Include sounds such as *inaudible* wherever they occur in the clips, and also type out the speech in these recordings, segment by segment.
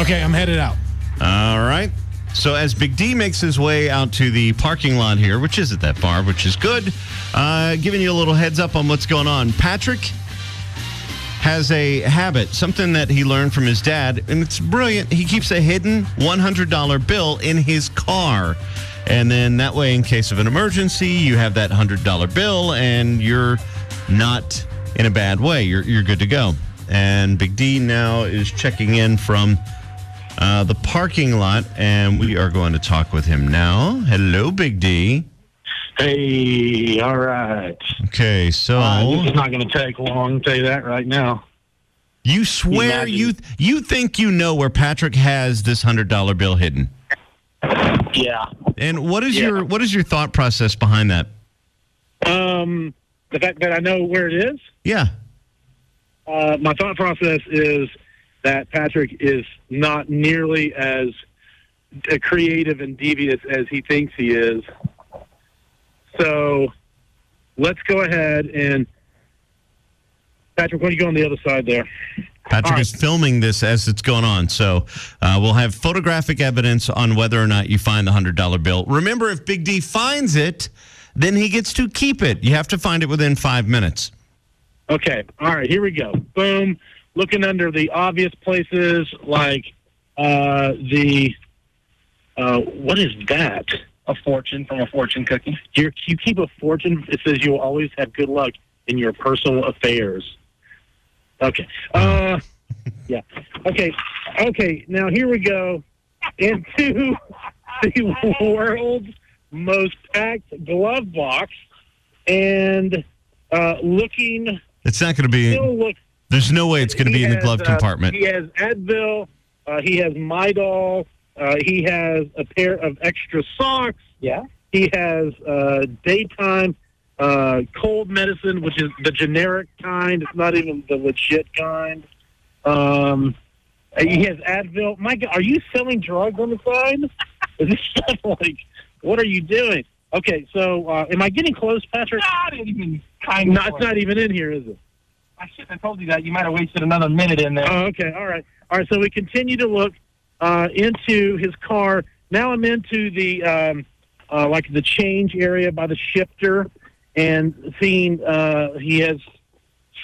Okay, I'm headed out. All right. So as Big D makes his way out to the parking lot here, which isn't that far, which is good, uh, giving you a little heads up on what's going on. Patrick has a habit, something that he learned from his dad, and it's brilliant. He keeps a hidden $100 bill in his car. And then that way, in case of an emergency, you have that $100 bill and you're not in a bad way. You're, you're good to go. And Big D now is checking in from uh, the parking lot, and we are going to talk with him now. Hello, Big D. Hey, all right. Okay, so Uh, this is not going to take long. I'll tell you that right now. you swear Imagine- you you think you know where Patrick has this hundred dollar bill hidden, Yeah. and what is Yeah. your what is your thought process behind that? Um, the fact that I know where it is. Yeah, Uh, my thought process is that Patrick is not nearly as creative and devious as he thinks he is. So let's go ahead and Patrick, why don't you go on the other side there? Patrick right. is filming this as it's going on, so uh, we'll have photographic evidence on whether or not you find the hundred dollar bill. Remember, if Big D finds it, then he gets to keep it. You have to find it within five minutes. Okay. All right. Here we go. Boom. Looking under the obvious places like uh, the uh, what is that? A fortune from a fortune cookie. You're, you keep a fortune. It says you will always have good luck in your personal affairs. Okay. Uh, *laughs* yeah. Okay. Okay. Now here we go into *laughs* the world's most packed glove box, and uh, looking It's not going to be. still look There's no way it's going to He be in the glove uh, compartment. He has Advil. Uh, he has Midol. Uh, he has a pair of extra socks. Yeah. He has uh, daytime uh, cold medicine, which is the generic kind. It's not even the legit kind. Um, uh, he has Advil. My God, are you selling drugs on the side? *laughs* is this stuff like? What are you doing? Okay, so uh, am I getting close, Patrick? Didn't even kind of. No, it's not even in here, is it? I shouldn't have told you that. You might have wasted another minute in there. Oh, okay. All right. All right. So we continue to look uh, into his car. Now I'm into the um, uh, like the change area by the shifter, and seeing uh, he has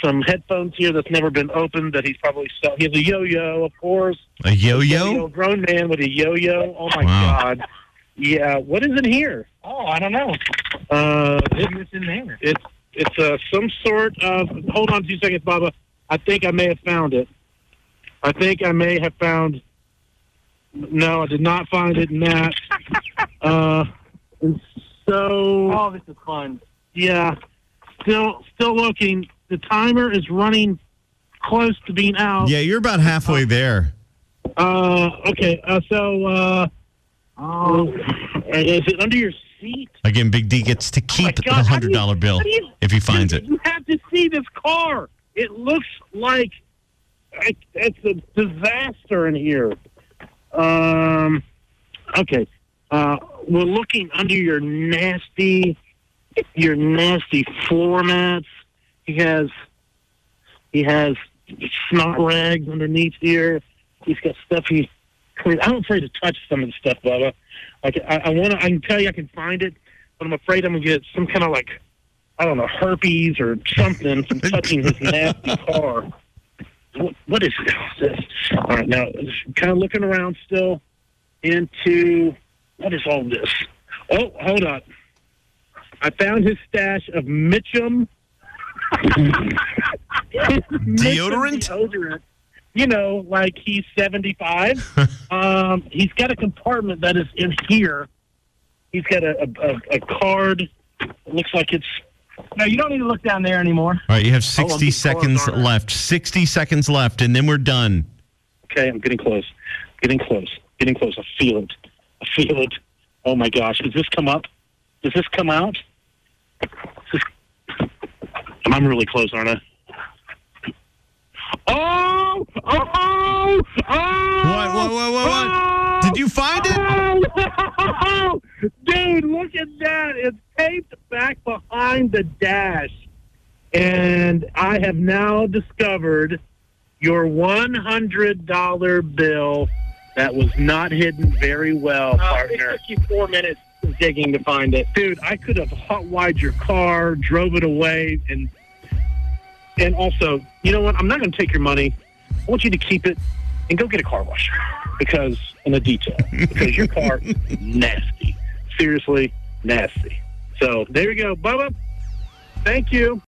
some headphones here that's never been opened that he's probably sell. He has a yo-yo, of course. A yo-yo? A Grown man with a yo-yo. Oh my Wow. God. Yeah. What is in here? oh, I don't know. Uh, it, Maybe it's in there. it's it's uh, some sort of. Hold on two seconds, Baba. I think I may have found it. I think I may have found. No, I did not find it in that. *laughs* Uh, and so Oh, this is fun. yeah, still still looking. The timer is running close to being out. Yeah, you're about halfway there. Uh, okay. Uh, so uh, Oh, is it under your Again, Big D gets to keep the God, how do hundred you- dollar bill you- if he finds Dude, it. You have to see this car. It looks like it, it's a disaster in here. Um, okay. Uh, we're looking under your nasty, your nasty floor mats. He has, he has snot rags underneath here. He's got stuff he. I'm afraid to touch some of the stuff, Bubba. Like I, I want to. I can tell you I can find it, but I'm afraid I'm gonna get some kind of like I don't know, herpes or something from *laughs* touching his nasty car. What, what is this? All right, now kind of looking around still into what is all this? Oh, hold on. I found his stash of Mitchum *laughs* Deodorant? deodorant. You know, like he's 75. *laughs* um, he's got a compartment that is in here. He's got a, a, a, card. It looks like it's no, you don't need to look down there anymore. All right, you have Oh, 60 getting seconds left. 60 seconds left, and then we're done. Okay, I'm getting close. Getting close. Getting close. I feel it. I feel it. Oh my gosh. Does this come up? Does this come out? This... I'm really close, aren't I? Oh! Oh! Oh! What, what, what, what, what? Oh! Did you find it? Oh! *laughs* Dude, look at that. It's taped back behind the dash. And I have now discovered your $100 bill That was not hidden very well, Uh, it took you four minutes digging to find it. Dude, I could have hot wired your car, drove it away, and and also, you know what? I'm not going to take your money. I want you to keep it and go get a car wash because in a detail because your car *laughs* nasty, seriously nasty. So there you go, Bubba. Thank you.